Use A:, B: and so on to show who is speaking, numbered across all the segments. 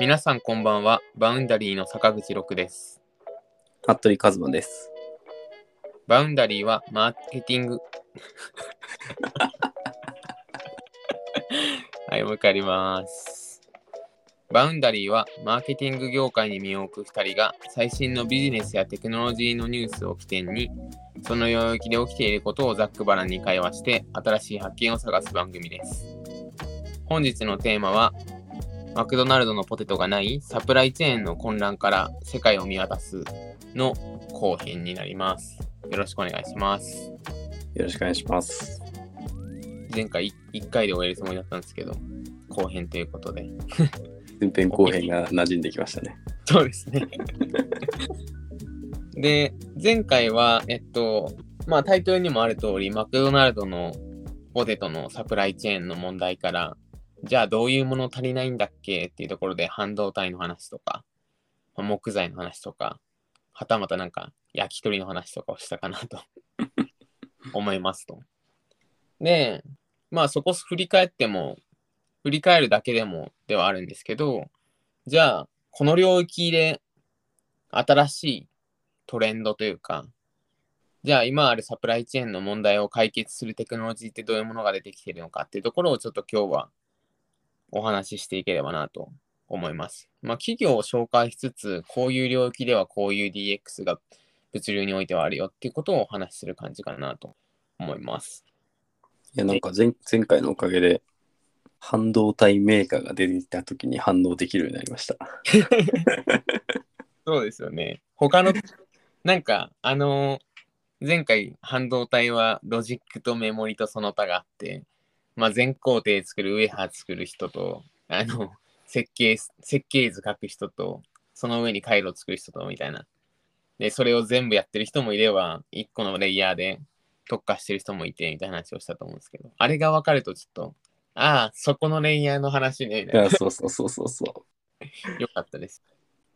A: 皆さんこんばんは。バウンダリーの坂口六です。
B: 服部和馬です。
A: バウンダリーはマーケティング。はい、もう一回やります。バウンダリーはマーケティング業界に身を置く2人が最新のビジネスやテクノロジーのニュースを起点にその領域で起きていることをざっくばらんに会話して新しい発見を探す番組です。本日のテーマはマクドナルドのポテトがないサプライチェーンの混乱から世界を見渡すの後編になります。よろしくお願いします。
B: よろしくお願いします。
A: 前回1回で終えるつもりだったんですけど、後編ということで。
B: 前編後編が馴染んできましたね。
A: そうですね。で、前回は、えっと、まあタイトルにもある通り、マクドナルドのポテトのサプライチェーンの問題から、じゃあどういうもの足りないんだっけっていうところで半導体の話とか、まあ木材の話とか、はたまたなんか焼き鳥の話とかをしたかなと 思いますと。で、まあそこ振り返っても、振り返るだけでもではあるんですけど、じゃあこの領域で新しいトレンドというか、じゃあ今あるサプライチェーンの問題を解決するテクノロジーってどういうものが出てきているのかっていうところをちょっと今日はお話ししていければなと思います。まあ企業を紹介しつつ、こういう領域ではこういう DX が物流においてはあるよっていうことをお話しする感じかなと思います。
B: いや、なんか前前回のおかげで、半導体メーカーが出てきた時に反応できるようになりました。
A: そうですよね。他の、なんか、あの前回半導体はロジックとメモリとその他があって、まあ、全工程作る、ウェハー作る人と、あの、設計、設計図書く人と、その上に回路作る人と、みたいな。で、それを全部やってる人もいれば、一個のレイヤーで特化してる人もいて、みたいな話をしたと思うんですけど、あれが分かるとちょっと、ああ、そこのレイヤーの話ね、み
B: い
A: たい
B: や、そうそうそうそうそう。
A: な。よかったです。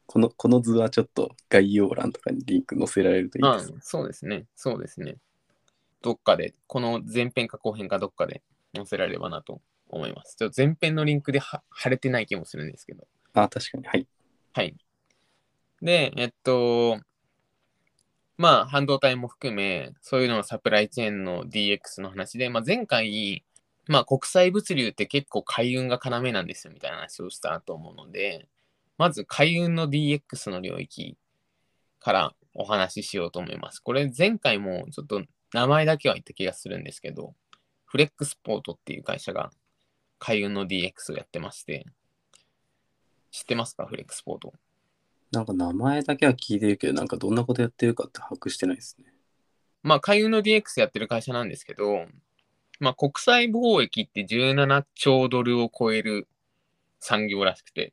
B: このこの図はちょっと概要欄とかにリンク載せられるといいです。
A: うん、そうですね。そうですね。どっかで、この前編か後編かどっかで載せられればなと思います。ちょっと前編のリンクでは貼れてない気もするんですけど。
B: あ、確かに。はい。
A: はい。で、えっと、まあ、半導体も含め、そういうののサプライチェーンの DX の話で、まあ、前回、まあ、国際物流って結構海運が要なんですよみたいな話をしたと思うので、まず海運の DX の領域からお話ししようと思います。これ前回もちょっと名前だけは言った気がするんですけど、フレックスポートっていう会社が海運の DX をやってまして、知ってますか？フレックスポート。
B: なんか名前だけは聞いてるけど、なんかどんなことやってるかって把握してないですね。
A: まあ、海運の DX やってる会社なんですけど、まあ、国際貿易って17兆ドルを超える産業らしくて、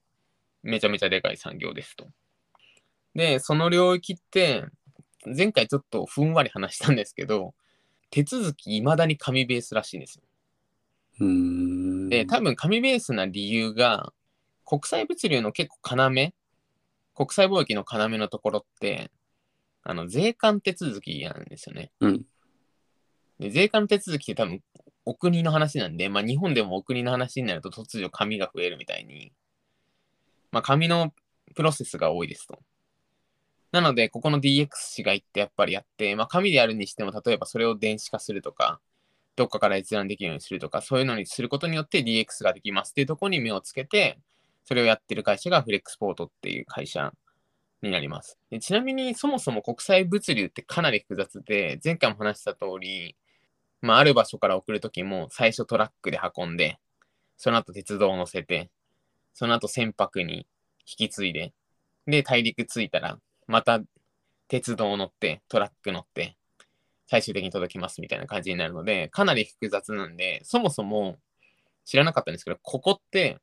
A: めちゃめちゃでかい産業ですと。で、その領域って、前回ちょっとふんわり話したんですけど、手続きいまだに紙ベースらしいんですよ。
B: うーん。
A: で、多分紙ベースな理由が、国際物流の結構要、国際貿易の要のところって、あの、税関手続きなんですよね。
B: うん。
A: で、税関手続きって多分お国の話なんで、まあ日本でもお国の話になると突如紙が増えるみたいに、まあ紙のプロセスが多いですと。なので、ここの DX 市街ってやっぱりやって、まあ紙でやるにしても、例えばそれを電子化するとか、どっかから閲覧できるようにするとか、そういうのにすることによって DX ができますっていうところに目をつけて、それをやってる会社がフレックスポートっていう会社になります。でちなみにそもそも国際物流ってかなり複雑で、前回も話した通り、まあ、ある場所から送るときも最初トラックで運んで、その後鉄道を乗せて、その後船舶に引き継いで、で、大陸着いたら、また鉄道を乗って、トラック乗って、最終的に届きますみたいな感じになるので、かなり複雑なんで、そもそも知らなかったんですけど、ここって、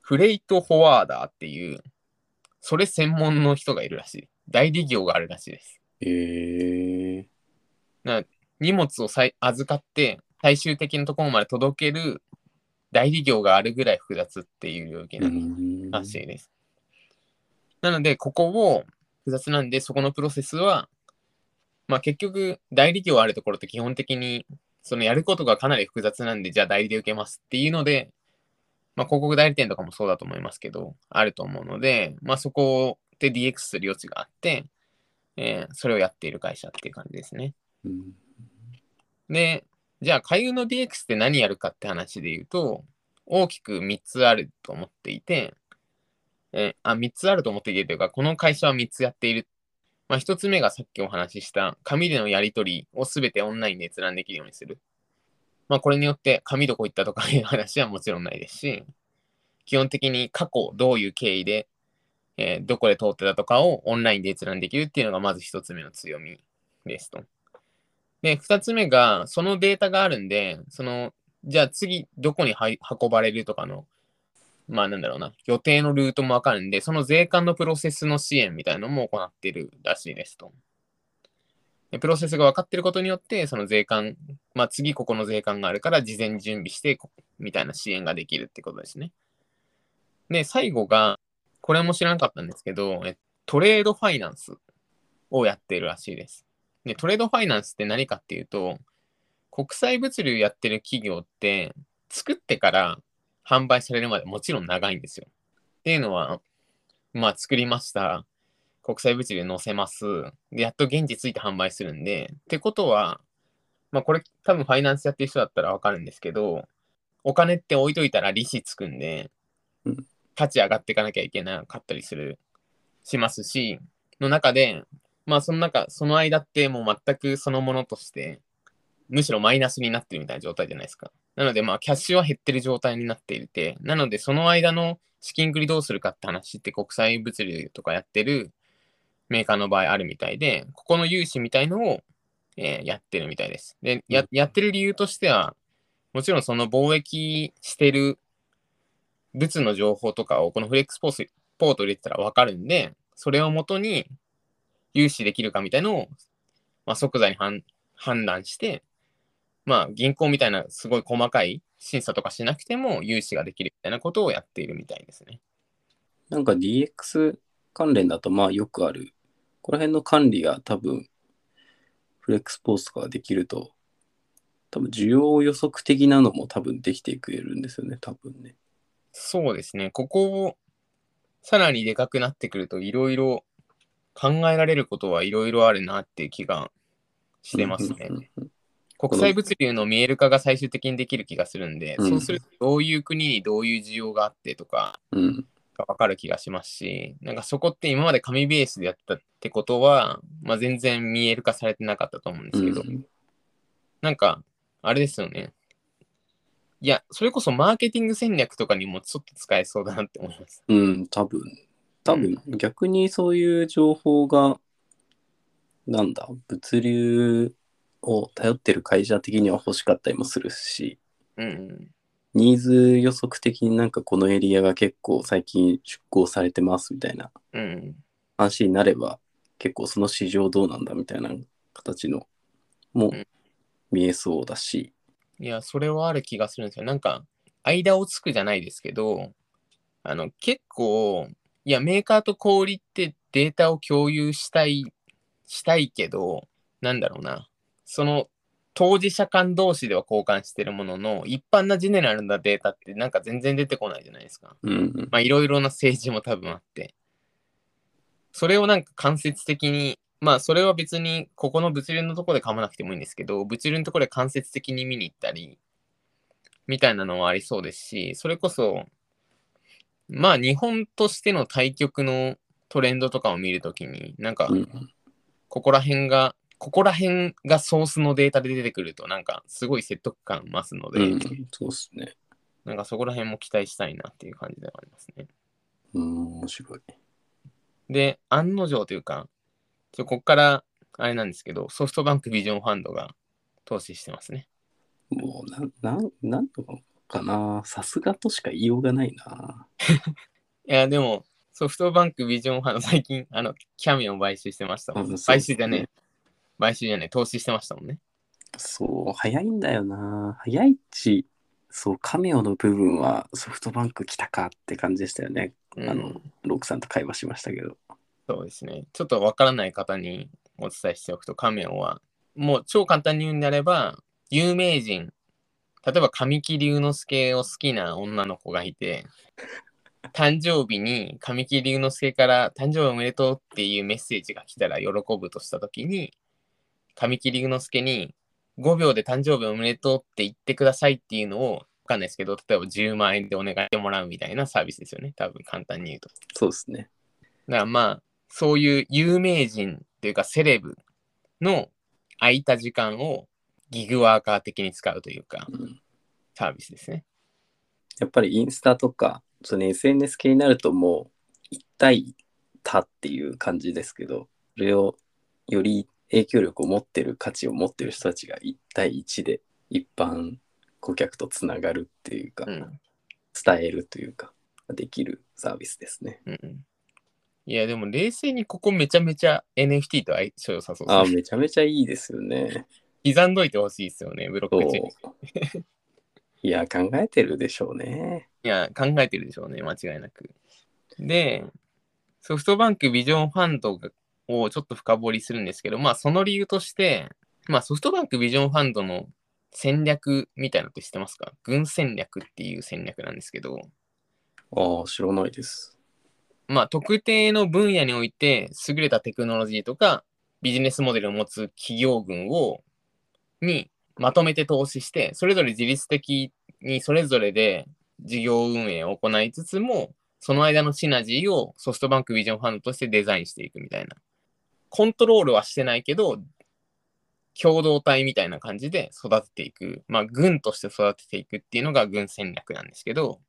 A: フレイトフォワーダーっていう、それ専門の人がいるらしい。代理業があるらしいです。
B: えー。
A: 荷物をさい預かって最終的なところまで届ける代理業があるぐらい複雑っていう領域
B: う
A: ならしいです。なので、ここを複雑なんで、そこのプロセスは、まあ結局、代理業あるところって基本的に、そのやることがかなり複雑なんで、じゃあ代理で受けますっていうので、まあ、広告代理店とかもそうだと思いますけど、あると思うので、まあ、そこで DX する余地があって、えーそれをやっている会社っていう感じですね。
B: うん
A: で、じゃあ、海運の DX って何やるかって話で言うと、大きく3つあると思っていて、えーあ、3つあると思っていてというか、この会社は3つやっている。まあ、1つ目がさっきお話しした、紙でのやり取りをすべてオンラインで閲覧できるようにする。まあ、これによって、紙どこ行ったとかいう話はもちろんないですし、基本的に過去どういう経緯で、えーどこで通ってたとかをオンラインで閲覧できるっていうのがまず1つ目の強みですと。で、二つ目が、そのデータがあるんで、その、じゃあ次、どこに運ばれるとかの、まあなんだろうな、予定のルートもわかるんで、その税関のプロセスの支援みたいなのも行ってるらしいですと。でプロセスが分かってることによって、その税関、まあ次ここの税関があるから事前に準備して、みたいな支援ができるってことですね。で、最後が、これも知らなかったんですけど、トレードファイナンスをやってるらしいです。で、トレードファイナンスって何かっていうと、国際物流やってる企業って、作ってから販売されるまでもちろん長いんですよ。っていうのは、まあ作りました。国際物流載せます。で、やっと現地ついて販売するんで、ってことは、まあこれ多分ファイナンスやってる人だったらわかるんですけど、お金って置いといたら利子つくんで
B: うん、
A: 価値上がっていかなきゃいけなかったりする、しますし、の中で、まあその中、その間ってもう全くそのものとして、むしろマイナスになってるみたいな状態じゃないですか。なのでまあキャッシュは減ってる状態になっていて、なのでその間の資金繰りどうするかって話って国際物流とかやってるメーカーの場合あるみたいで、ここの融資みたいのを、えーやってるみたいです。でや、やってる理由としては、もちろんその貿易してる物の情報とかをこのフレックスポースポート入れてたら分かるんで、それをもとに融資できるかみたいのを、まあ、即座に判判断して、まあ、銀行みたいなすごい細かい審査とかしなくても融資ができるみたいなことをやっているみたいですね。
B: なんか DX 関連だとまあよくある。この辺の管理が多分、フレックスポースとかができると、多分需要予測的なのも多分できてくれるんですよね、多分ね。
A: そうですね。ここをさらにでかくなってくるといろいろ考えられることはいろいろあるなっていう気がしてますね
B: う。んうんうん
A: 国際物流の見える化が最終的にできる気がするんで、
B: うん
A: そうするとどういう国にどういう需要があってとか
B: うん。
A: が分かる気がしますし、なんかそこって今まで紙ベースでやってたってことは、まあ、全然見える化されてなかったと思うんですけど、
B: うん
A: なんか、あれですよね。いや、それこそマーケティング戦略とかにもちょっと使えそうだなって思います。
B: うん、多分。多分、逆にそういう情報が、なんだ、物流を頼ってる会社的には欲しかったりもするし、
A: うん
B: ニーズ予測的になんかこのエリアが結構最近出向されてますみたいな
A: うん。うん。
B: 話になれば、結構その市場どうなんだみたいな形のも
A: うん
B: 見えそうだし、
A: いや、それはある気がするんですよ。なんか、間をつくじゃないですけど、あの、結構、いや、メーカーと小売りってデータを共有したい、したいけど、なんだろうな。その、当事者間同士では交換してるものの、一般なジェネラルなデータってなんか全然出てこないじゃないですか。
B: うんうん、
A: まあ、いろいろな政治も多分あって。それをなんか間接的に、まあ、それは別に、ここの物流のところで噛まなくてもいいんですけど、物流のところで間接的に見に行ったり、みたいなのはありそうですし、それこそ、まあ、日本としての対局のトレンドとかを見るときに、なんか
B: う、ん
A: ここら辺が、ここら辺がソースのデータで出てくると、なんか、すごい説得感増すので、
B: うん、そうっすね。
A: なんかそこら辺も期待したいなっていう感じではありますね。
B: うん、面白い。
A: で、案の定というか、ちょこっからあれなんですけど、ソフトバンクビジョンファンドが投資してますね。
B: もう、なん、なん、なんとかな。さすがとしか言いようがないな。
A: いや、でも、ソフトバンクビジョンファンド、最近、あの、キャミオン買収してましたもん。買収じゃねえ。買収じゃねえ、投資してましたもんね。
B: そう、早いんだよな。早いし、そう、カメオの部分はソフトバンク来たかって感じでしたよね。
A: うん
B: あの、ロークさんと会話しましたけど。
A: そうですね。ちょっとわからない方にお伝えしておくと、カメオンは、もう超簡単に言うんであれば、有名人例えば神木隆之介を好きな女の子がいて、誕生日に神木隆之介から誕生日おめでとうっていうメッセージが来たら喜ぶとしたときに、神木隆之介に5秒で誕生日おめでとうって言ってくださいっていうのを、わかんないですけど、例えば10万円でお願いしてもらうみたいなサービスですよね。多分簡単に言うと。
B: そうですね。
A: だからまあ、そういう有名人っていうかセレブの空いた時間をギグワーカー的に使うというか、
B: うん
A: サービスですね。
B: やっぱりインスタとか、その SNS 系になるともう1対多っていう感じですけど、それをより影響力を持ってる価値を持ってる人たちが1対1で一般顧客とつながるっていうか、
A: うん。
B: 伝えるというか、できるサービスですね。
A: うんうん、いや、でも冷静にここめちゃめちゃ NFT と相性良さそう
B: ああ、
A: ですね。
B: めちゃめちゃいいですよね。
A: 刻んどいてほしいですよね、ブロックチェーン。い。
B: いや、考えてるでしょうね。
A: や、考えてるでしょうね、間違いなく。で、ソフトバンクビジョンファンドをちょっと深掘りするんですけど、まあその理由として、まあソフトバンクビジョンファンドの戦略みたいなのって知ってますか？軍戦略っていう戦略なんですけど、
B: ああ、知らないです。
A: まあ特定の分野において優れたテクノロジーとかビジネスモデルを持つ企業群を、にまとめて投資して、それぞれ自律的にそれぞれで事業運営を行いつつも、その間のシナジーをソフトバンクビジョンファンドとしてデザインしていくみたいな。コントロールはしてないけど、共同体みたいな感じで育てていく。まあ、軍として育てていくっていうのが軍戦略なんですけど、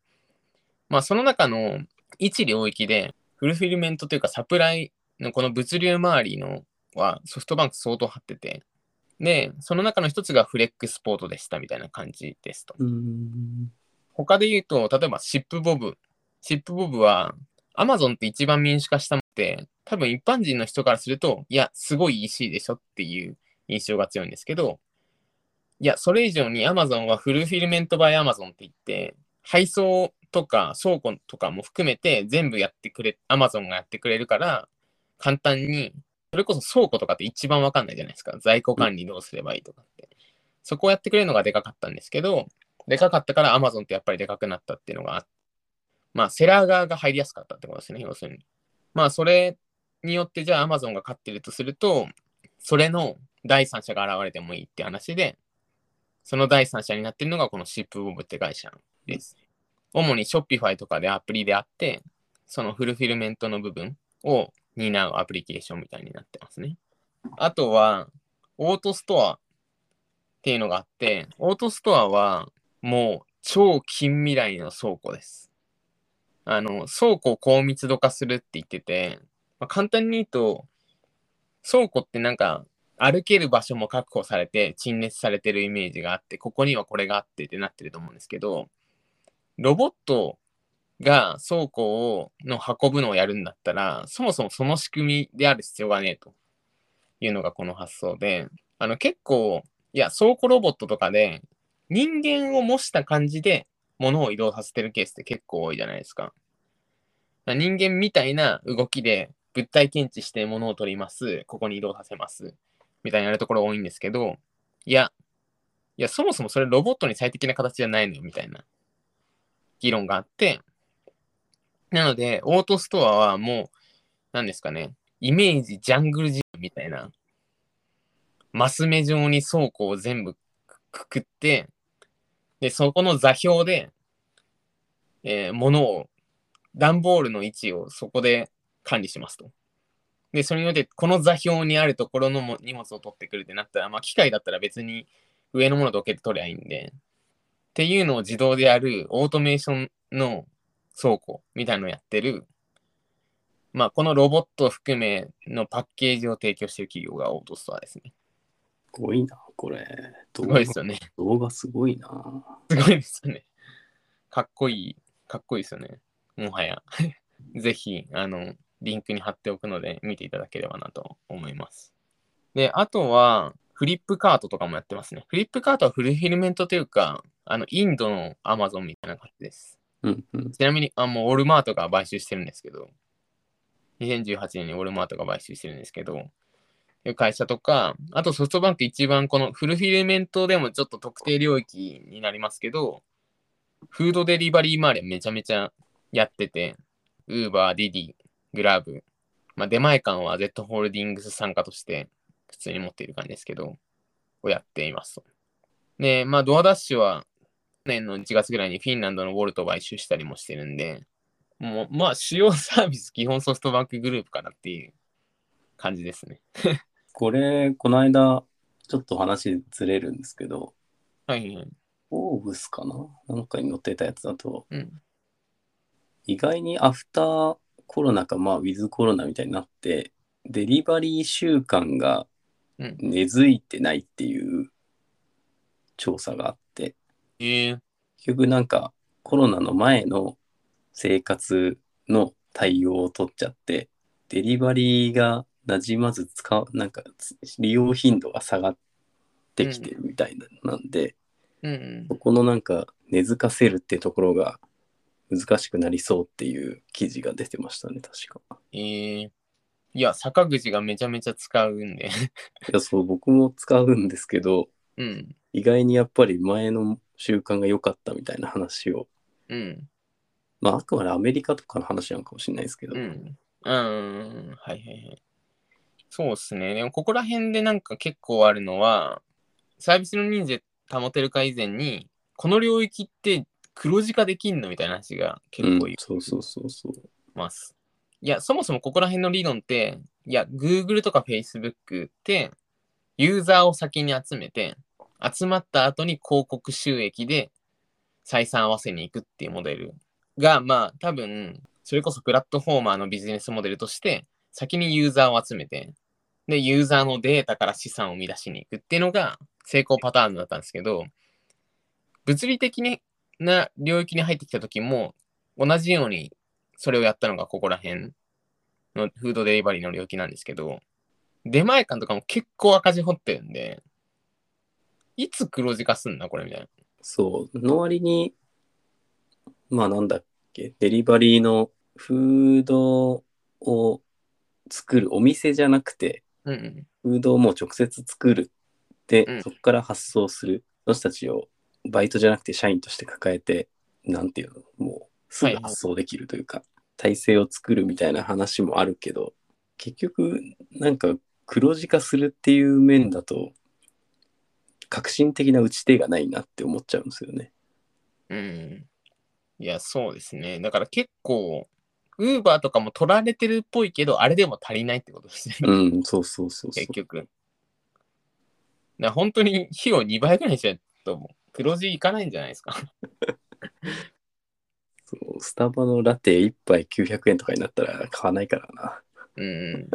A: まあ、その中の一領域で、フルフィルメントというかサプライのこの物流周りのはソフトバンク相当張ってて、で、その中の一つがフレックスポートでしたみたいな感じですと。他で言うと、例えばシップボブ。シップボブは、アマゾンって一番民主化したのって、多分一般人の人からすると、いや、すごい EC でしょっていう印象が強いんですけど、いや、それ以上にアマゾンはフルフィルメントバイアマゾンって言って、配送とか倉庫とかも含めて全部やってくれ、アマゾンがやってくれるから、簡単に、それこそ倉庫とかって一番わかんないじゃないですか。在庫管理どうすればいいとかって。そこをやってくれるのがでかかったんですけど、でかかったから Amazon ってやっぱりでかくなったっていうのがあって、まあ、セラー側が入りやすかったってことですね、要するに。まあ、それによってじゃあ Amazon が勝ってるとすると、それの第三者が現れてもいいって話で、その第三者になってるのがこのシップボブって会社です。主に Shopify とかでアプリであって、そのフルフィルメントの部分を担うアプリケーションみたいになってますね。あとは、オートストアっていうのがあって、オートストアはもう超近未来の倉庫です。あの、倉庫を高密度化するって言ってて、まあ、簡単に言うと、倉庫ってなんか歩ける場所も確保されて陳列されてるイメージがあって、ここにはこれがあってってなってると思うんですけど、ロボットが倉庫をの運ぶのをやるんだったら、そもそもその仕組みである必要がねえというのがこの発想で、あの結構、いや、倉庫ロボットとかで人間を模した感じで物を移動させてるケースって結構多いじゃないですか。人間みたいな動きで物体検知して物を取ります。ここに移動させます。みたいなところ多いんですけど、いや、いや、そもそもそれロボットに最適な形じゃないのよ、みたいな議論があって、なので、オートストアはもう、何ですかね、イメージジャングルジムみたいな、マス目状に倉庫を全部くくって、で、そこの座標で、えー物を、段ボールの位置をそこで管理しますと。で、それによって、この座標にあるところのも荷物を取ってくるってなったら、まあ、機械だったら別に上のものどけて取りゃいいんで、っていうのを自動でやるオートメーションの倉庫みたいなのをやってる、まあ、このロボットを含めのパッケージを提供している企業がオートストアですね。
B: すごいな、これ。動
A: す
B: 画
A: ごいですよね。
B: 動画すごいな。
A: すごいですよね。かっこいい、かっこいいですよね。もはや。ぜひ、あの、リンクに貼っておくので見ていただければなと思います。で、あとは、フリップカートとかもやってますね。フリップカートはフルフィルメントというか、あの、インドのアマゾンみたいな感じです。
B: うんうん。
A: ちなみに、あもうオルマートが買収してるんですけど、2018年にオルマートが買収してるんですけど、いう会社とか、あとソフトバンク一番このフルフィルメントでもちょっと特定領域になりますけど、フードデリバリー周りはめちゃめちゃやってて、ウーバー、ディディ、グラブ、まあ、出前館は Z ホールディングス参加として普通に持っている感じですけど、をやっています。で、まあ、ドアダッシュは去年の1月ぐらいにフィンランドのウォルトを買収したりもしてるんで、もう、まあ、主要サービス基本ソフトバンクグループかなっていう感じですね。
B: これ、この間、ちょっと話ずれるんですけど、
A: はいはい。
B: オーブスかな？なんかに載ってたやつだと、
A: うん。
B: 意外にアフターコロナか、まあ、ウィズコロナみたいになって、デリバリー習慣が
A: うん。
B: 根付いてないっていう調査があって、
A: ええ
B: 結局なんかコロナの前の生活の対応を取っちゃって、デリバリーが馴染まず使う、なんか利用頻度が下がってきてるみたいななんで、
A: うんうん
B: そ。このなんか根付かせるってところが難しくなりそうっていう記事が出てましたね、確か。
A: ええいや、坂口がめちゃめちゃ使うんで。
B: いや、そう、僕も使うんですけど、
A: うん。
B: 意外にやっぱり前の習慣が良かったみたいな話を、
A: うん。
B: まあ、あくまでアメリカとかの話なのかもしれないですけど、
A: うん。うん。はいはいはい。そうですね。でも、ここら辺でなんか結構あるのは、サービスの人数保てるか以前に、この領域って黒字化できんのみたいな話が
B: うん
A: 結構い
B: そうそうそうそう。
A: ます。いや、そもそもここら辺の理論って、いや、Google とか Facebook って、ユーザーを先に集めて、集まった後に広告収益で採算合わせに行くっていうモデルが、まあ多分、それこそプラットフォーマーのビジネスモデルとして、先にユーザーを集めて、で、ユーザーのデータから資産を生み出しに行くっていうのが成功パターンだったんですけど、物理的な領域に入ってきた時も、同じようにそれをやったのがここら辺のフードデリバリーの領域なんですけど、出前館とかも結構赤字掘ってるんで、いつ黒字化すんだこれみたいな。
B: そう、の割に、まあなんだっけ、デリバリーのフードを作るお店じゃなくて、
A: うんうん。
B: フードをもう直接作るで、
A: うん
B: そこから発送する人たちをバイトじゃなくて社員として抱えてなんていうのもうすぐ発送できるというか、体制を作るみたいな話もあるけど結局なんか黒字化するっていう面だと革新的な打ち手がないなって思っちゃうんですよね。
A: うん。いや、そうですね。だから結構、ウーバーとかも取られてるっぽいけど、あれでも足りないってことですね。
B: うん、そうそうそうそう
A: 結。局。だから本当に費用2倍ぐらいにしないと、黒字いかないんじゃないですか。
B: そうスタバのラテ1杯900円とかになったら買わないからな。
A: うんうん。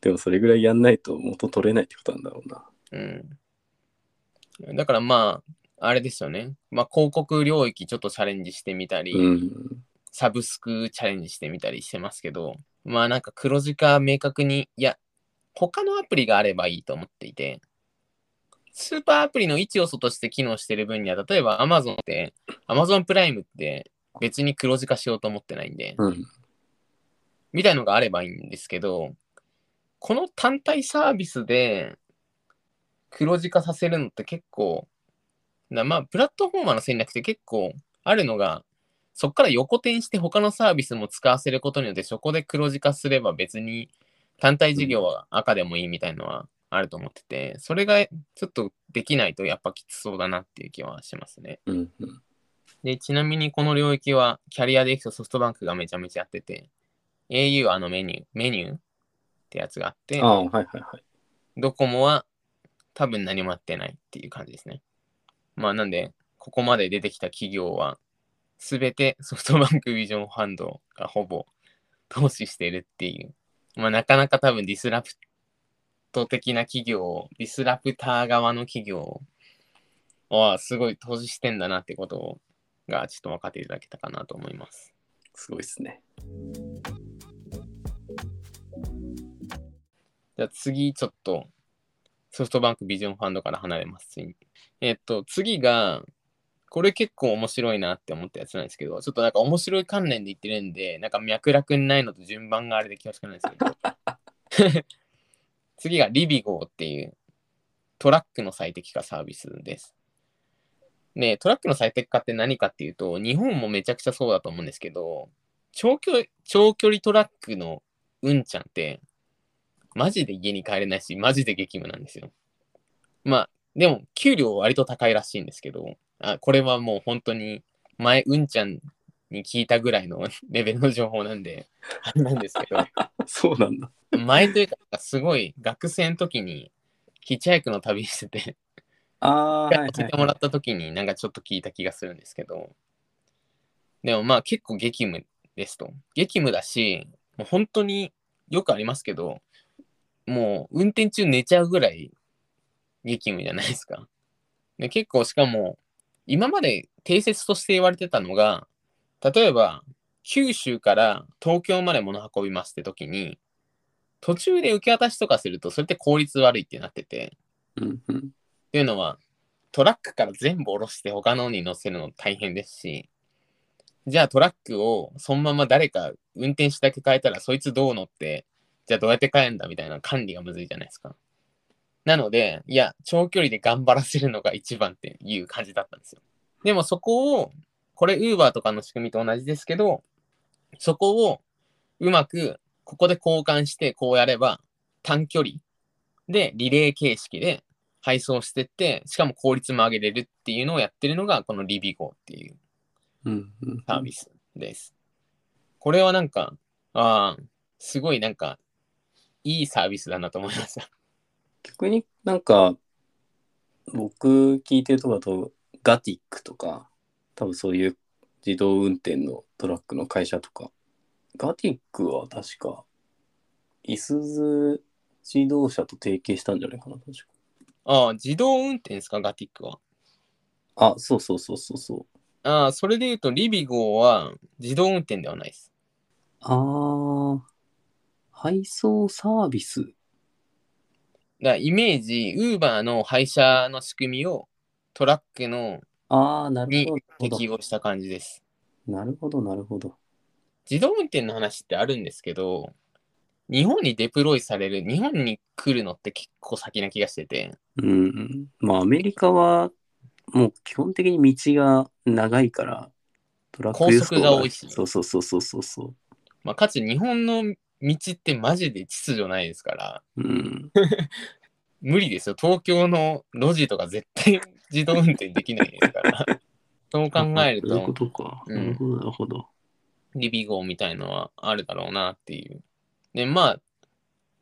B: でもそれぐらいやんないと元取れないってことなんだろうな。
A: うん。だからまあ、あれですよね。まあ、広告領域ちょっとチャレンジしてみたり、
B: うん。
A: サブスクチャレンジしてみたりしてますけど、まあなんか黒字化明確に、いや、他のアプリがあればいいと思っていて、スーパーアプリの一要素として機能してる分には、例えば Amazon って、Amazon プライムって別に黒字化しようと思ってないんで、
B: うん。
A: みたいのがあればいいんですけど、この単体サービスで黒字化させるのって結構、なまあ、プラットフォーマーの戦略って結構あるのが、そこから横転して他のサービスも使わせることによって、そこで黒字化すれば別に単体事業は赤でもいいみたいのはあると思ってて、それがちょっとできないとやっぱきつそうだなっていう気はしますね。
B: うん。うん。
A: で、ちなみにこの領域はキャリアでいくとソフトバンクがめちゃめちゃやってて、au はあのメニュー、メニューってやつがあって
B: あ、あ、はいはいはい。
A: ドコモは多分何もやってないっていう感じですね。まあなんで、ここまで出てきた企業は、すべて ソフトバンクビジョンファンドがほぼ投資してるっていう。まあなかなか多分ディスラプト的な企業、ディスラプター側の企業はすごい投資してんだなってことがちょっと分かっていただけたかなと思います。
B: すごいですね。
A: じゃあ次ちょっとソフトバンクビジョンファンドから離れます。ついにえっと、次が、これ結構面白いなって思ったやつなんですけど、ちょっとなんか面白い関連で言ってるんで、なんか脈絡にないのと順番があれで恐縮なんですけど、次がリビゴーっていうトラックの最適化サービスです。で、トラックの最適化って何かっていうと、日本もめちゃくちゃそうだと思うんですけど、長距離長距離トラックのうんちゃんって、マジで家に帰れないし、マジで激務なんですよ。まあ、でも、給料割と高いらしいんですけど、あこれはもう本当に、前、うんちゃんに聞いたぐらいのレベルの情報なんで、あれなんですけど、
B: そうなんだ。
A: 前というか、すごい学生の時にヒッチハイクの旅してて、
B: ああ、
A: 教えてもらった時になんかちょっと聞いた気がするんですけど、でもまあ結構激務ですと。激務だし、もう本当によくありますけど、もう運転中寝ちゃうぐらい激務じゃないですか。で結構しかも、今まで定説として言われてたのが、例えば九州から東京まで物運びますって時に、途中で受け渡しとかすると、それって効率悪いってなってて、
B: うんうん。
A: っていうのは、トラックから全部下ろして他のに乗せるの大変ですし、じゃあトラックをそのまま誰か運転手だけ変えたらそいつどう乗って、じゃあどうやって変えんだみたいな管理がむずいじゃないですか。なので、いや、長距離で頑張らせるのが一番っていう感じだったんですよ。でもそこを、これ Uber とかの仕組みと同じですけど、そこをうまくここで交換してこうやれば短距離でリレー形式で配送してって、しかも効率も上げれるっていうのをやってるのが、このリビゴっていう。サービスです。これはなんか、ああ、すごいなんか、いいサービスだなと思いました。
B: 逆になんか、僕聞いてるとこだと、ガティックとか、多分そういう自動運転のトラックの会社とか、ガティックは確か、いすず自動車と提携したんじゃないかな、確か。
A: ああ、自動運転ですか、ガティックは。
B: あ、そうそうそうそうそう。
A: ああ、それで言うと、リビゴは自動運転ではないです。
B: あー、配送サービス。
A: だイメージ、ウーバーの配車の仕組みをトラックの
B: あー、なる
A: に
B: ほど。
A: 適合した感じです。
B: なるほど、なるほど。
A: 自動運転の話ってあるんですけど、日本にデプロイされる、日本に来るのって結構先な気がしてて、
B: うん。まあ、アメリカは、もう基本的に道が長いから、トラック輸送
A: 高速が多いし
B: そうそうそうそうそうそ
A: まあ、かつ日本の道ってマジで秩序ないですから、
B: う。うん。
A: 無理ですよ。東京の路地とか絶対自動運転できないですから。そう考える
B: そういうこと
A: と、
B: か。
A: うん
B: なるほど、なるほど。
A: リビゴーみたいのはあるだろうなっていう。で、まあ、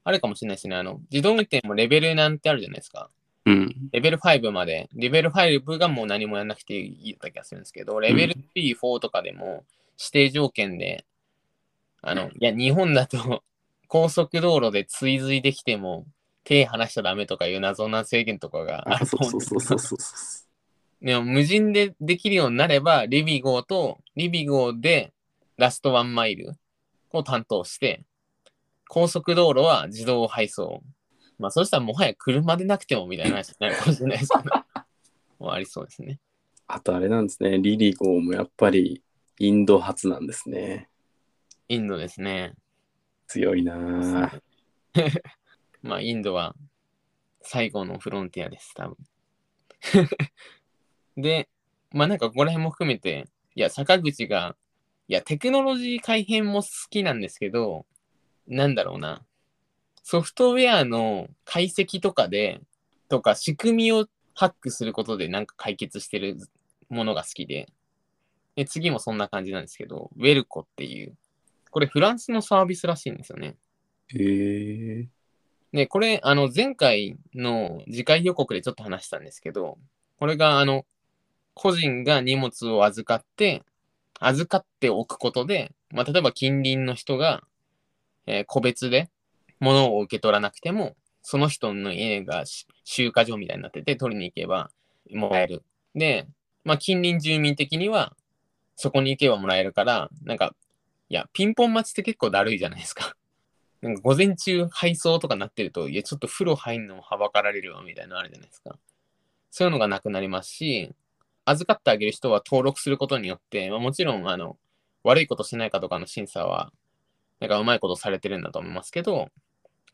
A: あるかもしれないですね。あの、自動運転もレベルなんてあるじゃないですか。
B: うん。
A: レベル5まで、レベル5がもう何もやんなくていいような気がするんですけど、レベル3、4とかでも指定条件で、あの、いや、日本だと高速道路で追随できても手離しちゃダメとかいう謎な制限とかが あ
B: あ、
A: ると
B: そう
A: 思
B: そううんそう
A: ですけど
B: そうそうそう。
A: でも無人でできるようになれば、リビゴーとリビゴーでラストワンマイルを担当して、高速道路は自動配送。まあ、そうしたらもはや車でなくてもみたいな話になるかもしれないですけど、もうありそうですね。
B: あとあれなんですね。リリゴーもやっぱりインド発なんですね。
A: インドですね。
B: 強いなぁ。
A: まあ、インドは最後のフロンティアです、多分。で、まあなんかここら辺も含めて、いや、坂口が、いや、テクノロジー改変も好きなんですけど、なんだろうな。ソフトウェアの解析とかで、とか仕組みをハックすることでなんか解決してるものが好きで、で次もそんな感じなんですけど、ウェルコっていう、これフランスのサービスらしいんですよね。
B: へえ。
A: で、これ、あの、前回の次回予告でちょっと話したんですけど、これが、あの、個人が荷物を預かって、預かっておくことで、まあ、例えば近隣の人が、えー個別で物を受け取らなくても、その人の家が集荷所みたいになってて、取りに行けばもらえる。で、まあ、近隣住民的には、そこに行けばもらえるから、なんか、いや、ピンポン待ちって結構だるいじゃないですか。なんか午前中配送とかなってると、いや、ちょっと風呂入んのもはばかられるわみたいなのあるじゃないですか。そういうのがなくなりますし、預かってあげる人は登録することによって、まあ、もちろん、あの、悪いことしないかとかの審査は、なんかうまいことされてるんだと思いますけど、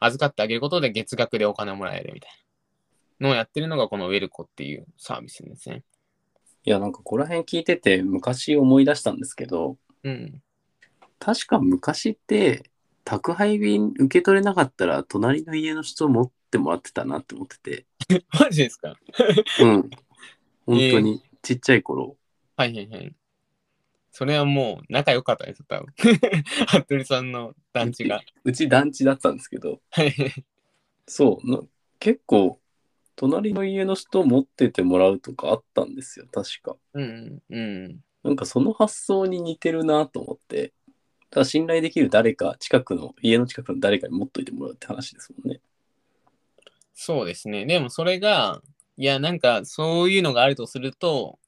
A: 預かってあげることで月額でお金をもらえるみたいなのをやってるのがこのウェルコっていうサービスですね。
B: いや、なんかここら辺聞いてて昔思い出したんですけど、
A: うん。
B: 確か昔って宅配便受け取れなかったら隣の家の人持ってもらってたなって思ってて、
A: マジですか？
B: うん。本当にちっちゃい頃、
A: はいはいはい。それはもう仲良かったです、多分。服部さんの団地が。
B: うち団地だったんですけど、
A: はい。
B: そう、な結構隣の家の人持っててもらうとかあったんですよ、確か。
A: うんうん。
B: なんかその発想に似てるなと思って、だ信頼できる誰か、近くの、家の近くの誰かに持っといてもらうって話ですもんね。
A: そうですね。でもそれが、いや、なんかそういうのがあるとすると、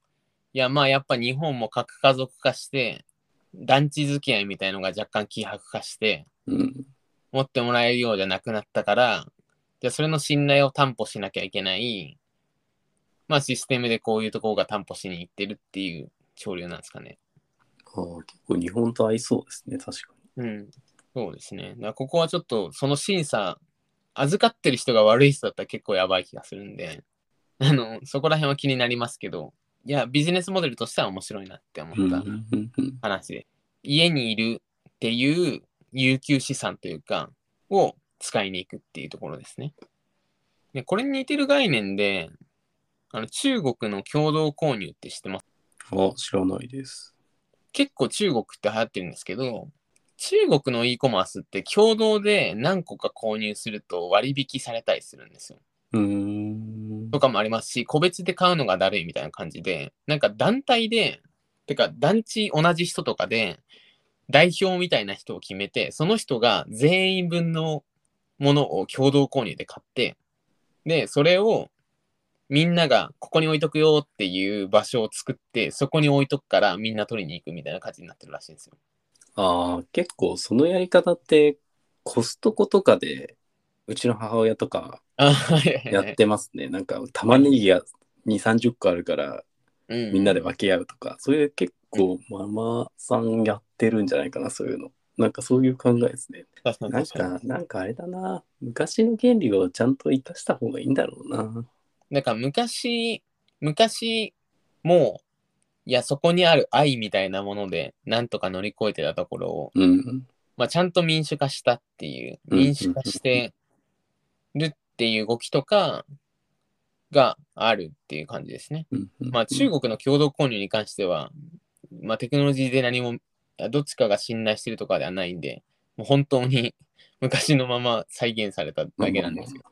A: いや、まあやっぱ日本も核家族化して、団地付き合いみたいのが若干希薄化して、
B: うん。
A: 持ってもらえるようじゃなくなったから、じゃあそれの信頼を担保しなきゃいけない、まあシステムでこういうところが担保しに行ってるっていう潮流なんですかね。
B: ああ、結構日本と合いそうですね、確か
A: うん。そうですね。だここはちょっとその審査、預かってる人が悪い人だったら結構やばい気がするんで、あの、そこら辺は気になりますけど、いや、ビジネスモデルとしては面白いなって思
B: に。
A: った話で、家にいるっていう有給資産というか、を使いに行くっていうところですね。で、これに似てる概念で、あの中国の共同購入って知ってます？
B: あ、知らないです。
A: 結構中国って流行ってるんですけど、中国の e コマースって共同で何個か購入すると割引されたりするんですよ。
B: うーん。
A: とかもありますし、個別で買うのがだるいみたいな感じで、なんか団体で、てか団地同じ人とかで、代表みたいな人を決めて、その人が全員分のものを共同購入で買って、で、それをみんながここに置いとくよっていう場所を作って、そこに置いとくからみんな取りに行くみたいな感じになってるらしいんですよ。
B: ああ、結構そのやり方ってコストコとかで、うちの母親とかや
A: はい
B: ってますね。なんか玉ねぎが2、30個あるから
A: うん
B: みんなで分け合うとか、そういう結構ママさんやってるんじゃないかな、そういうの。なんかそういう考えですね。なん
A: か、
B: なんかあれだな。昔の原理をちゃんと生かした方がいいんだろうな。
A: なんか昔、昔、もう、いや、そこにある愛みたいなもので、なんとか乗り越えてたところを、
B: うん。
A: まあ、ちゃんと民主化したっていう、
B: うん
A: 民主化してるっていう動きとかがあるっていう感じですね。
B: うん
A: まあ、中国の共同購入に関しては、まあ、テクノロジーで何も、どっちかが信頼してるとかではないんで、もう本当に 昔のまま再現されただけなんですよ。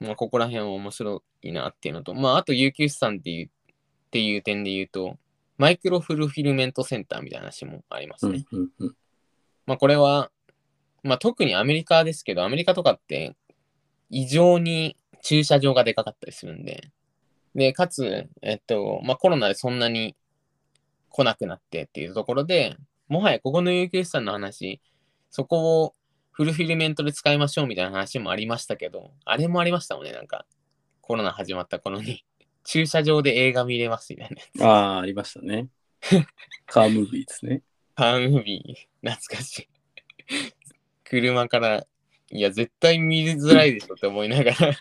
A: まあ、ここら辺は面白いなっていうのと、まあ、あと、有給資産っていう、っていう点で言うと、マイクロフルフィルメントセンターみたいな話もありますね。
B: うんうんうん
A: まあ、これは、まあ、特にアメリカですけど、アメリカとかって異常に駐車場がでかかったりするんで、で、かつ、えっと、まあ、コロナでそんなに来なくなってっていうところで、もはやここの有給資産の話、そこをフルフィルメントで使いましょうみたいな話もありましたけど、あれもありましたもんね、なんか、コロナ始まった頃に、駐車場で映画見れますみたいなやつ。
B: ああ、ありましたね。カームービーですね。
A: パームービー、懐かしい。車から、いや、絶対見づらいでしょって思いながら、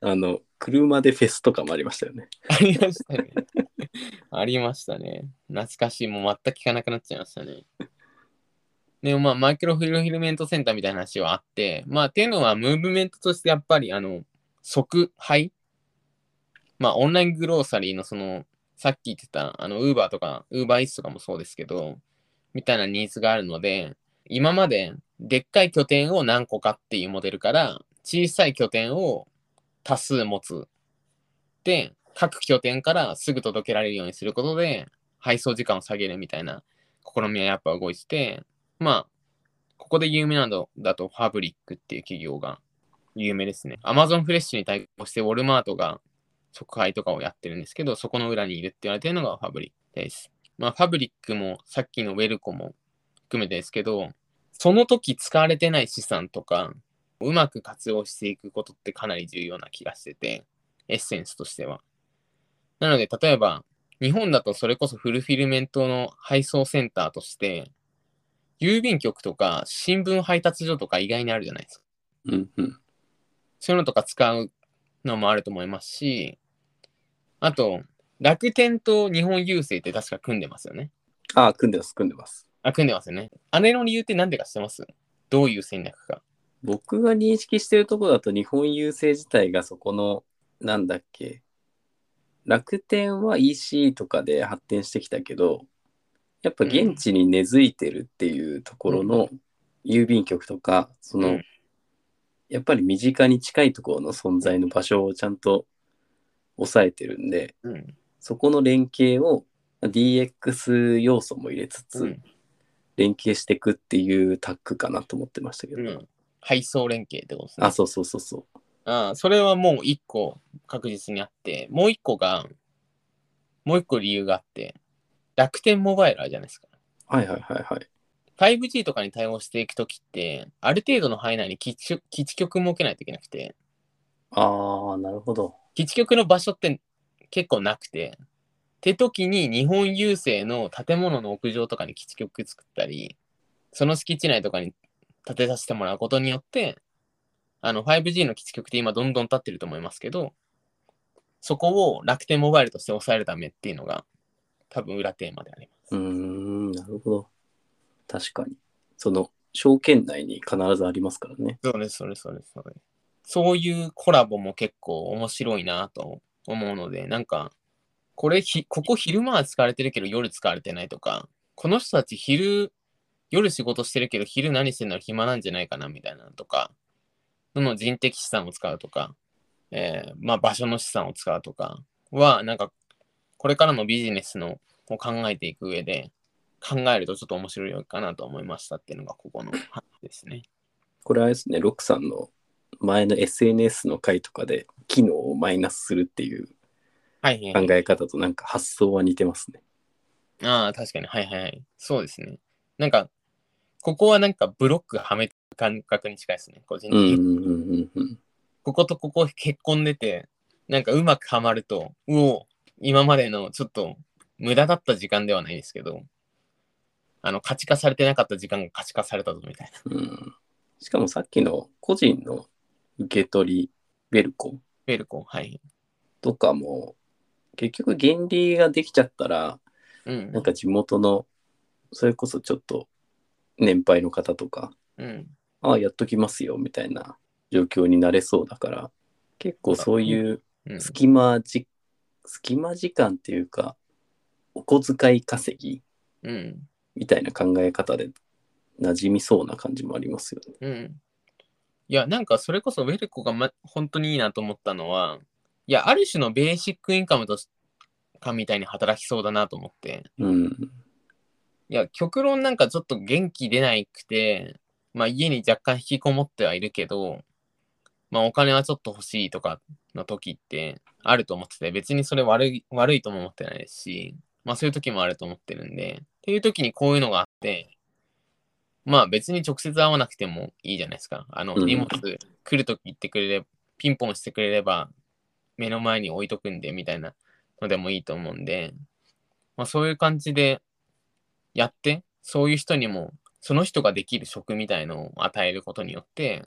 B: あの、車でフェスとかもありましたよね。
A: ありましたね。ありましたね。懐かしい。もう全く聞かなくなっちゃいましたね。でもまあ、マイクロフィルフィルメントセンターみたいな話はあって、まあ、っていうのは、ムーブメントとしてやっぱり、あの、即配？まあ、オンライングローサリーのその、さっき言ってた、あの、ウーバーとか、ウーバーイーツとかもそうですけど、みたいなニーズがあるので、今まででっかい拠点を何個かっていうモデルから、小さい拠点を多数持つ。で、各拠点からすぐ届けられるようにすることで、配送時間を下げるみたいな試みはやっぱ動いてて、まあ、ここで有名なのだと、ファブリックっていう企業が有名ですね。アマゾンフレッシュに対応して、ウォルマートが即配とかをやってるんですけど、そこの裏にいるって言われてるのがファブリックです。まあ、ファブリックもさっきのウェルコも含めてですけど、その時使われてない資産とか、うまく活用していくことってかなり重要な気がしてて、エッセンスとしては。なので、例えば、日本だとそれこそフルフィルメントの配送センターとして、郵便局とか新聞配達所とか意外にあるじゃないですか。
B: うんうん。
A: そういうのとか使うのもあると思いますし、あと、楽天と日本郵政って確か組んでますよね。
B: ああ、組んでます、組んでます。
A: あ、組んでますよね。あれの理由って何でか知ってます？どういう戦略か。
B: 僕が認識してるところだと日本郵政自体がそこの、なんだっけ、楽天は EC とかで発展してきたけど、やっぱ現地に根付いてるっていうところの郵便局とか、その、
A: うん
B: やっぱり身近に近いところの存在の場所をちゃんと抑えてるんで、
A: うん。
B: そこの連携を DX 要素も入れつつ、
A: うん。
B: 連携していくっていうタッグかなと思ってましたけど、
A: うん、配送連携ってことですね。
B: あ、そうそうそうそう。
A: あそれはもう一個確実にあって、もう一個が、もう一個理由があって、楽天モバイルあるじゃないですか。
B: はいはいはいはい。
A: 5G とかに対応していくときって、ある程度の範囲内に基地基地局設けないといけなくて、
B: ああ、なるほど。
A: 基地局の場所って結構なくて、って時に日本郵政の建物の屋上とかに基地局作ったり、その敷地内とかに建てさせてもらうことによって、あの 5G の基地局って今どんどん立ってると思いますけど、そこを楽天モバイルとして抑えるためっていうのが多分裏テーマであります。
B: うーん、なるほど。確かに。その、証券内に必ずありますからね。
A: そうです、そうです、そうです。そういうコラボも結構面白いなと思うので、なんか、これひ、ここ昼間は使われてるけど夜使われてないとか、この人たち昼、夜仕事してるけど昼何してんの暇なんじゃないかなみたいなのとか、その人的資産を使うとか、えーまあ場所の資産を使うとかは、なんか、これからのビジネスのを考えていく上で、考えるとちょっと面白いかなと思いましたっていうのがここの話ですね。
B: これはですね、ロックさんの前の SNS の回とかで、機能をマイナスするっていう
A: はいはい、はい
B: 考え方となんか発想は似てますね。
A: ああ、確かに。はいはいはい。そうですね。なんか、ここはなんかブロックはめた感覚に近いですね。個人的に。
B: うんうんうんうんうん。
A: こことここ結婚でて、なんかうまくはまると、うお、今までのちょっと無駄だった時間ではないですけど、あの、価値化されてなかった時間が価値化されたぞみたいな。
B: うん、しかもさっきの個人の受け取り、ベルコ
A: ベルコン、はい。
B: とかも、結局原理ができちゃったら、
A: うん
B: なん。か地元の、それこそちょっと年配の方とか、
A: うん。
B: ああ、やっときますよ、みたいな状況になれそうだから、結構そういう
A: うん。
B: 隙間じ、隙間時間っていうか、お小遣い稼ぎ
A: うん。
B: みたいな考え方で馴染みそうな感じもありますよね。
A: うん。いや、なんかそれこそウェルコが、ま、本当にいいなと思ったのは、いや、ある種のベーシックインカムとしかみたいに働きそうだなと思って、
B: うん。
A: いや、極論なんかちょっと元気出なくて、まあ家に若干引きこもってはいるけど、まあお金はちょっと欲しいとかの時ってあると思ってて、別にそれ悪い、悪いとも思ってないですし、まあそういう時もあると思ってるんで、っていう時にこういうのがあって、まあ別に直接会わなくてもいいじゃないですか。あの
B: うん
A: 荷物来る時言ってくれれば、ピンポンしてくれれば目の前に置いとくんでみたいなのでもいいと思うんで、まあそういう感じでやって、そういう人にもその人ができる職みたいのを与えることによって、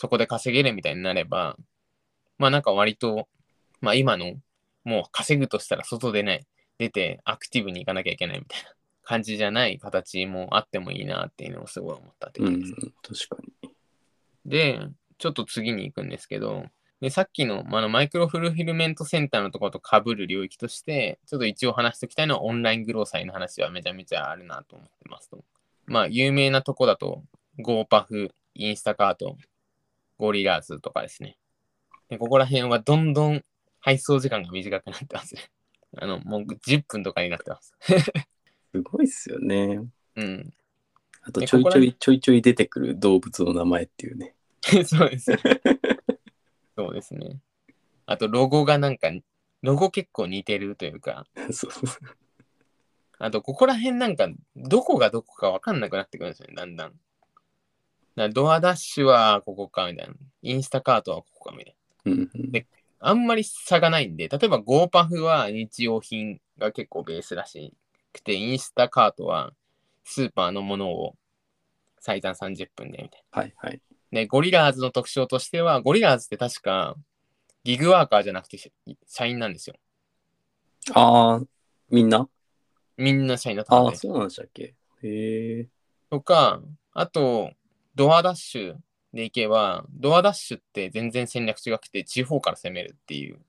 A: そこで稼げるみたいになれば、まあなんか割と、まあ今の、もう稼ぐとしたら外でない、出てアクティブに行かなきゃいけないみたいな感じじゃない形もあってもいいなっていうのをすごい思ったって
B: うん
A: 感じです。、
B: 確かに。
A: で、ちょっと次に行くんですけど、でさっきの,、まあ、あのマイクロフルフィルメントセンターのところと被る領域として、ちょっと一応話しておきたいのはオンライングローサイの話はめちゃめちゃあるなと思ってますと。まあ、有名なとこだと、ゴーパフ、インスタカート、ゴリラーズとかですね。でここら辺はどんどん配送時間が短くなってますね。あの、もう10分とかになってます。
B: すごいっすよね。
A: うん。
B: あと
A: え
B: ちょいちょいちょいちょい出てくる動物の名前っていうね。
A: そうです。そうですね。あと、ロゴがなんか、ロゴ結構似てるというか、
B: そうそう
A: あと、ここら辺なんか、どこがどこかわかんなくなってくるんですよね、だんだん。だからドアダッシュはここか、みたいな。インスタカートはここか、みたいな。
B: うんうん
A: であんまり差がないんで、例えば、ゴーパフは日用品が結構ベースらしくて、インスタカートはスーパーのものを最短30分で、みたいな。
B: はいはい。
A: で、ゴリラーズの特徴としては、ゴリラーズって確か、ギグワーカーじゃなくてし社員なんですよ。
B: ああ、みんな？
A: みんな社員だった
B: ああ、
A: ので。
B: そうなんでしたっけ？へえ。
A: とか、あと、ドアダッシュでいけば、ドアダッシュって全然戦略違くて、地方から攻めるっていう。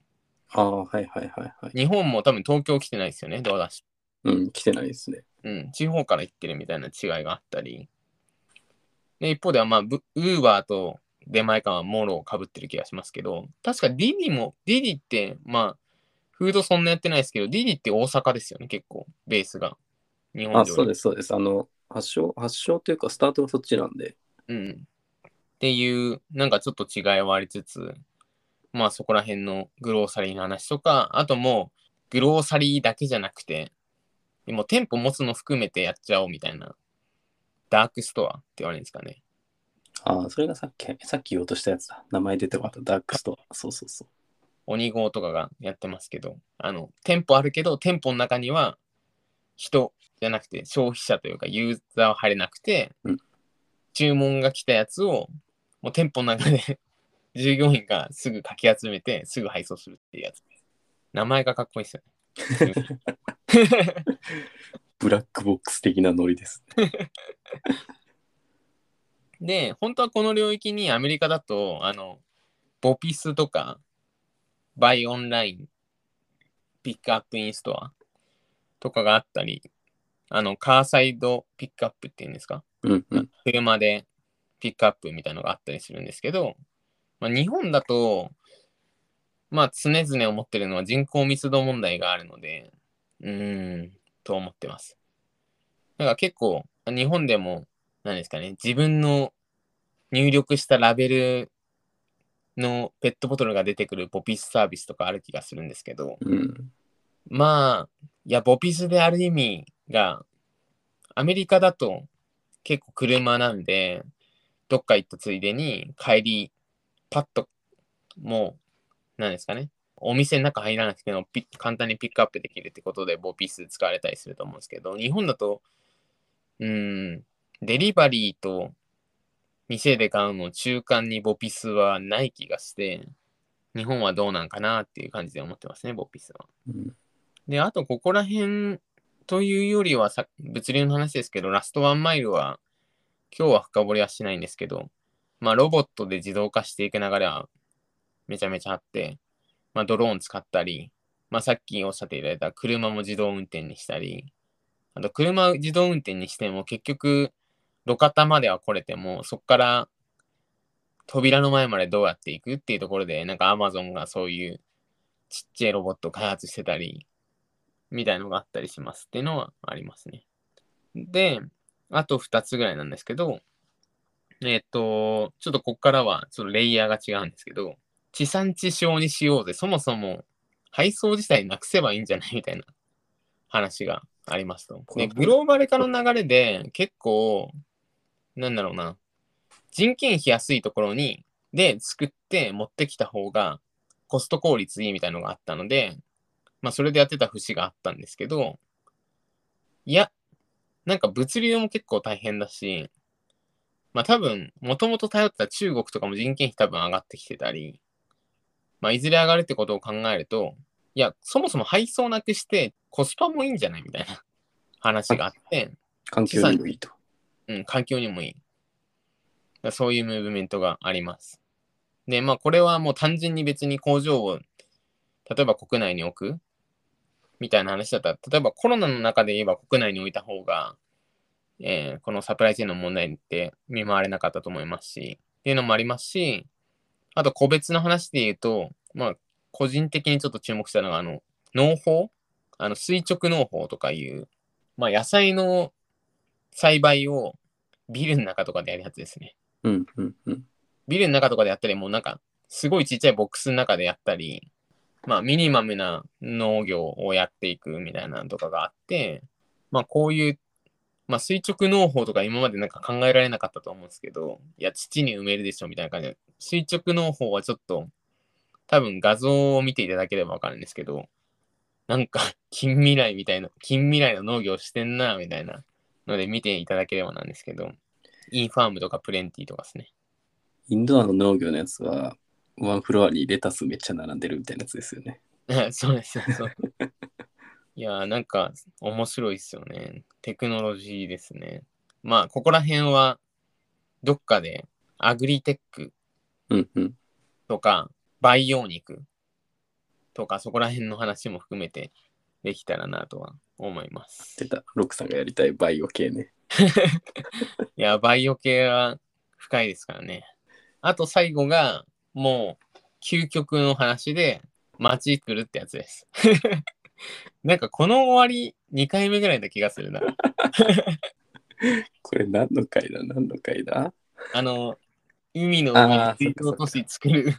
B: ああ、はいはいはいはい。
A: 日本も多分東京来てないですよね、ドアダッシ
B: うん、来てないですね。
A: ュ。うん、地方から行ってるみたいな違いがあったり。で、一方では、まあ、ウーバーと出前館はモロをかぶってる気がしますけど、確かディディも、ディディって、まあ、フードそんなやってないですけど、ディディって大阪ですよね、結構、ベースが。日本
B: あ、そうです、そうです。あの、発祥、発祥というか、スタートがそっちなんで。
A: うん。っていう、なんかちょっと違いはありつつ、まあそこら辺の grocery の話とか、あともう、 grocery だけじゃなくて、もう店舗持つの含めてやっちゃおうみたいな、 dark store って言われるんですかね。
B: ああ、それがさっき、さっき言おうとしたやつだ。名前出てこなかった。 dark store。そうそうそう。
A: OniGO とかがやってますけど、あの、店舗あるけど、店舗の中には人じゃなくて消費者というかユーザーは入れなくて、
B: うん
A: 注文が来たやつをもう店舗の中で 従業員がすぐかき集めてすぐ配送するっていうやつです。名前がかっこいいですよね。
B: ブラックボックス的なノリです。
A: で、本当はこの領域にアメリカだと、あの、ボピスとか、バイオンライン、ピックアップインストアとかがあったり、あの、カーサイドピックアップっていうんですか？
B: うんうん。
A: 車でピックアップみたいなのがあったりするんですけど、まあ、日本だと、まあ常々思ってるのは人口密度問題があるので、うーん、と思ってます。だから結構、日本でも、何ですかね、自分の入力したラベルのペットボトルが出てくるボピスサービスとかある気がするんですけど、
B: うん。
A: まあ、いや、ボピスである意味が、アメリカだと結構車なんで、どっか行ったついでに帰り、パッと、もう、なんですかね、お店の中入らなくてもピッ簡単にピックアップできるってことで、ボピス使われたりすると思うんですけど、日本だと、うーん、デリバリーと店で買うの中間にボピスはない気がして、日本はどうなんかなっていう感じで思ってますね、ボピスは。
B: うん
A: で、あと、ここら辺というよりはさ、物流の話ですけど、ラストワンマイルは、今日は深掘りはしないんですけど、まあ、ロボットで自動化していく流れはめちゃめちゃあって、まあ、ドローン使ったり、まあ、さっきおっしゃっていただいた車も自動運転にしたり、あと、車自動運転にしても、結局、路肩までは来れても、そこから扉の前までどうやっていくっていうところで、なんか Amazon がそういうちっちゃいロボットを開発してたり、みたいのがあったりしますっていうのはありますね。で、あと2つぐらいなんですけど、えっ、と、ちょっとここからはちょっとレイヤーが違うんですけど、地産地消にしようぜ、そもそも配送自体なくせばいいんじゃないみたいな話がありますと。で、グローバル化の流れで結構、なんだろうな、人件費安いところに、で作って持ってきた方がコスト効率いいみたいなのがあったので、まあそれでやってた節があったんですけど、いや、なんか物流も結構大変だし、まあ多分、もともと頼ってた中国とかも人件費多分上がってきてたり、まあいずれ上がるってことを考えると、いや、そもそも配送なくしてコスパもいいんじゃないみたいな 話があって、
B: 環境にもいいと。
A: うん、環境にもいい。そういうムーブメントがあります。で、まあ、これはもう単純に別に工場を、例えば国内に置くみたいな話だったら、例えばコロナの中で言えば国内に置いた方が、えーこのサプライチェーンの問題って見舞われなかったと思いますし、っていうのもありますし、あと個別の話で言うと、まあ、個人的にちょっと注目したのが、あの、農法？あの、垂直農法とかいう、まあ、野菜の栽培をビルの中とかでやるやつですね。
B: うんうんうん。
A: ビルの中とかでやったり、もうなんか、すごいちっちゃいボックスの中でやったり、まあ、ミニマムな農業をやっていくみたいなのとかがあって、まあ、こういう、まあ、垂直農法とか今までなんか考えられなかったと思うんですけど、いや、土に埋めるでしょみたいな感じで、垂直農法はちょっと、多分画像を見ていただければわかるんですけど、なんか、近未来みたいな、近未来の農業してんな、みたいなので見ていただければなんですけど、インファームとかプレンティとかですね。
B: インドアの農業のやつは、ワンフロアにレタスめっちゃ並んでるみたいなやつですよね。
A: そうですよ、そう。いやー、なんか面白いっすよね。テクノロジーですね。まあ、ここら辺は、どっかでアグリテック
B: うんうん。
A: とか、培養肉とか、そこら辺の話も含めてできたらなとは思います。
B: 出た、ロックさんがやりたいバイオ系ね。
A: いや、バイオ系は深いですからね。あと最後が、もう、究極の話で、街作るってやつです。なんかこの終わり2回目ぐらいな気がするな。
B: これ何の回だ？何の回だ？
A: あの、海の上に
B: あー
A: 水道都市作る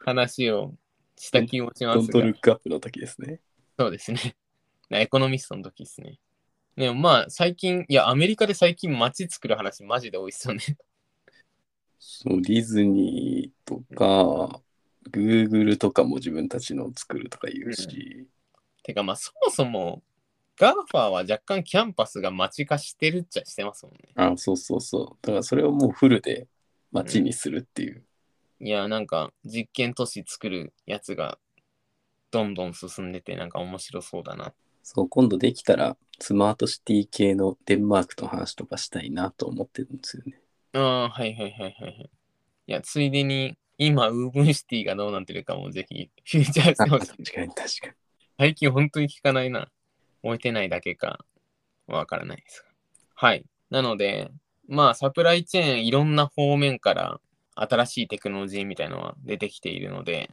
A: 話をした気持ちますが
B: ドントルッ、クアップの時ですね。
A: そうですね。エコノミストの時ですね。でもまあ最近、いや、アメリカで最近街作る話マジで多いっすよね。
B: そう、ディズニーとか、グーグルとかも自分たちの作るとか言うし、
A: てかまあそもそも GAFA は若干キャンパスが街化してるっちゃしてますもんね。
B: あ、そうそうそう。だからそれをもうフルで街にするっていう。
A: いやなんか実験都市作るやつがどんどん進んでてなんか面白そうだな。
B: そう、今度できたらスマートシティ系のデンマークの話とかしたいなと思ってるんですよね。
A: ああ、はいはいはいはいはい。いや、ついでに今ウーブンシティがどうなってるかもぜひフィーチャーしてほしい。
B: 確かに確かに。
A: 最近本当に聞かないな。置いてないだけかわからないですが。はい。なので、まあサプライチェーンいろんな方面から新しいテクノロジーみたいなのは出てきているので、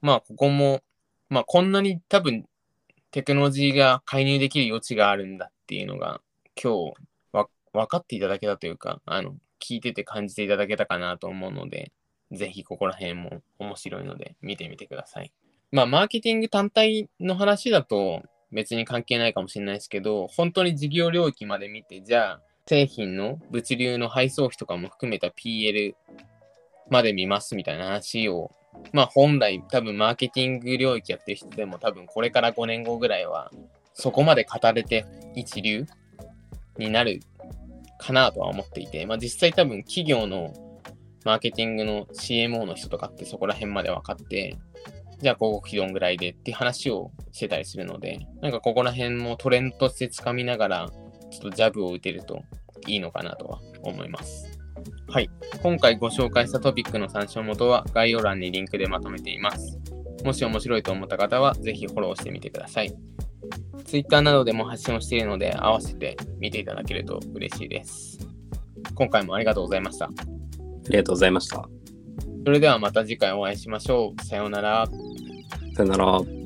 A: まあここも、まあこんなに多分テクノロジーが介入できる余地があるんだっていうのが今日わ分かっていただけたというか、あの、聞いてて感じていただけたかなと思うので、ぜひここら辺も面白いので見てみてください。まあ、マーケティング単体の話だと別に関係ないかもしれないですけど、本当に事業領域まで見て、じゃあ、製品の物流の配送費とかも含めた PL まで見ますみたいな話を、まあ本来多分マーケティング領域やってる人でも多分これから5年後ぐらいはそこまで語れて一流になるかなとは思っていて、まあ実際多分企業のマーケティングの CMO の人とかってそこら辺まで分かって、じゃあ広告費どんぐらいでって話をしてたりするので、なんかここら辺もトレンドとしてつかみながら、ちょっとジャブを打てるといいのかなとは思います。はい。今回ご紹介したトピックの参照元は概要欄にリンクでまとめています。もし面白いと思った方は、ぜひフォローしてみてください。Twitter などでも発信をしているので、合わせて見ていただけると嬉しいです。今回もありがとうございました。
B: ありがとうございました。
A: それではまた次回お会いしましょう。さようなら。
B: さよなら。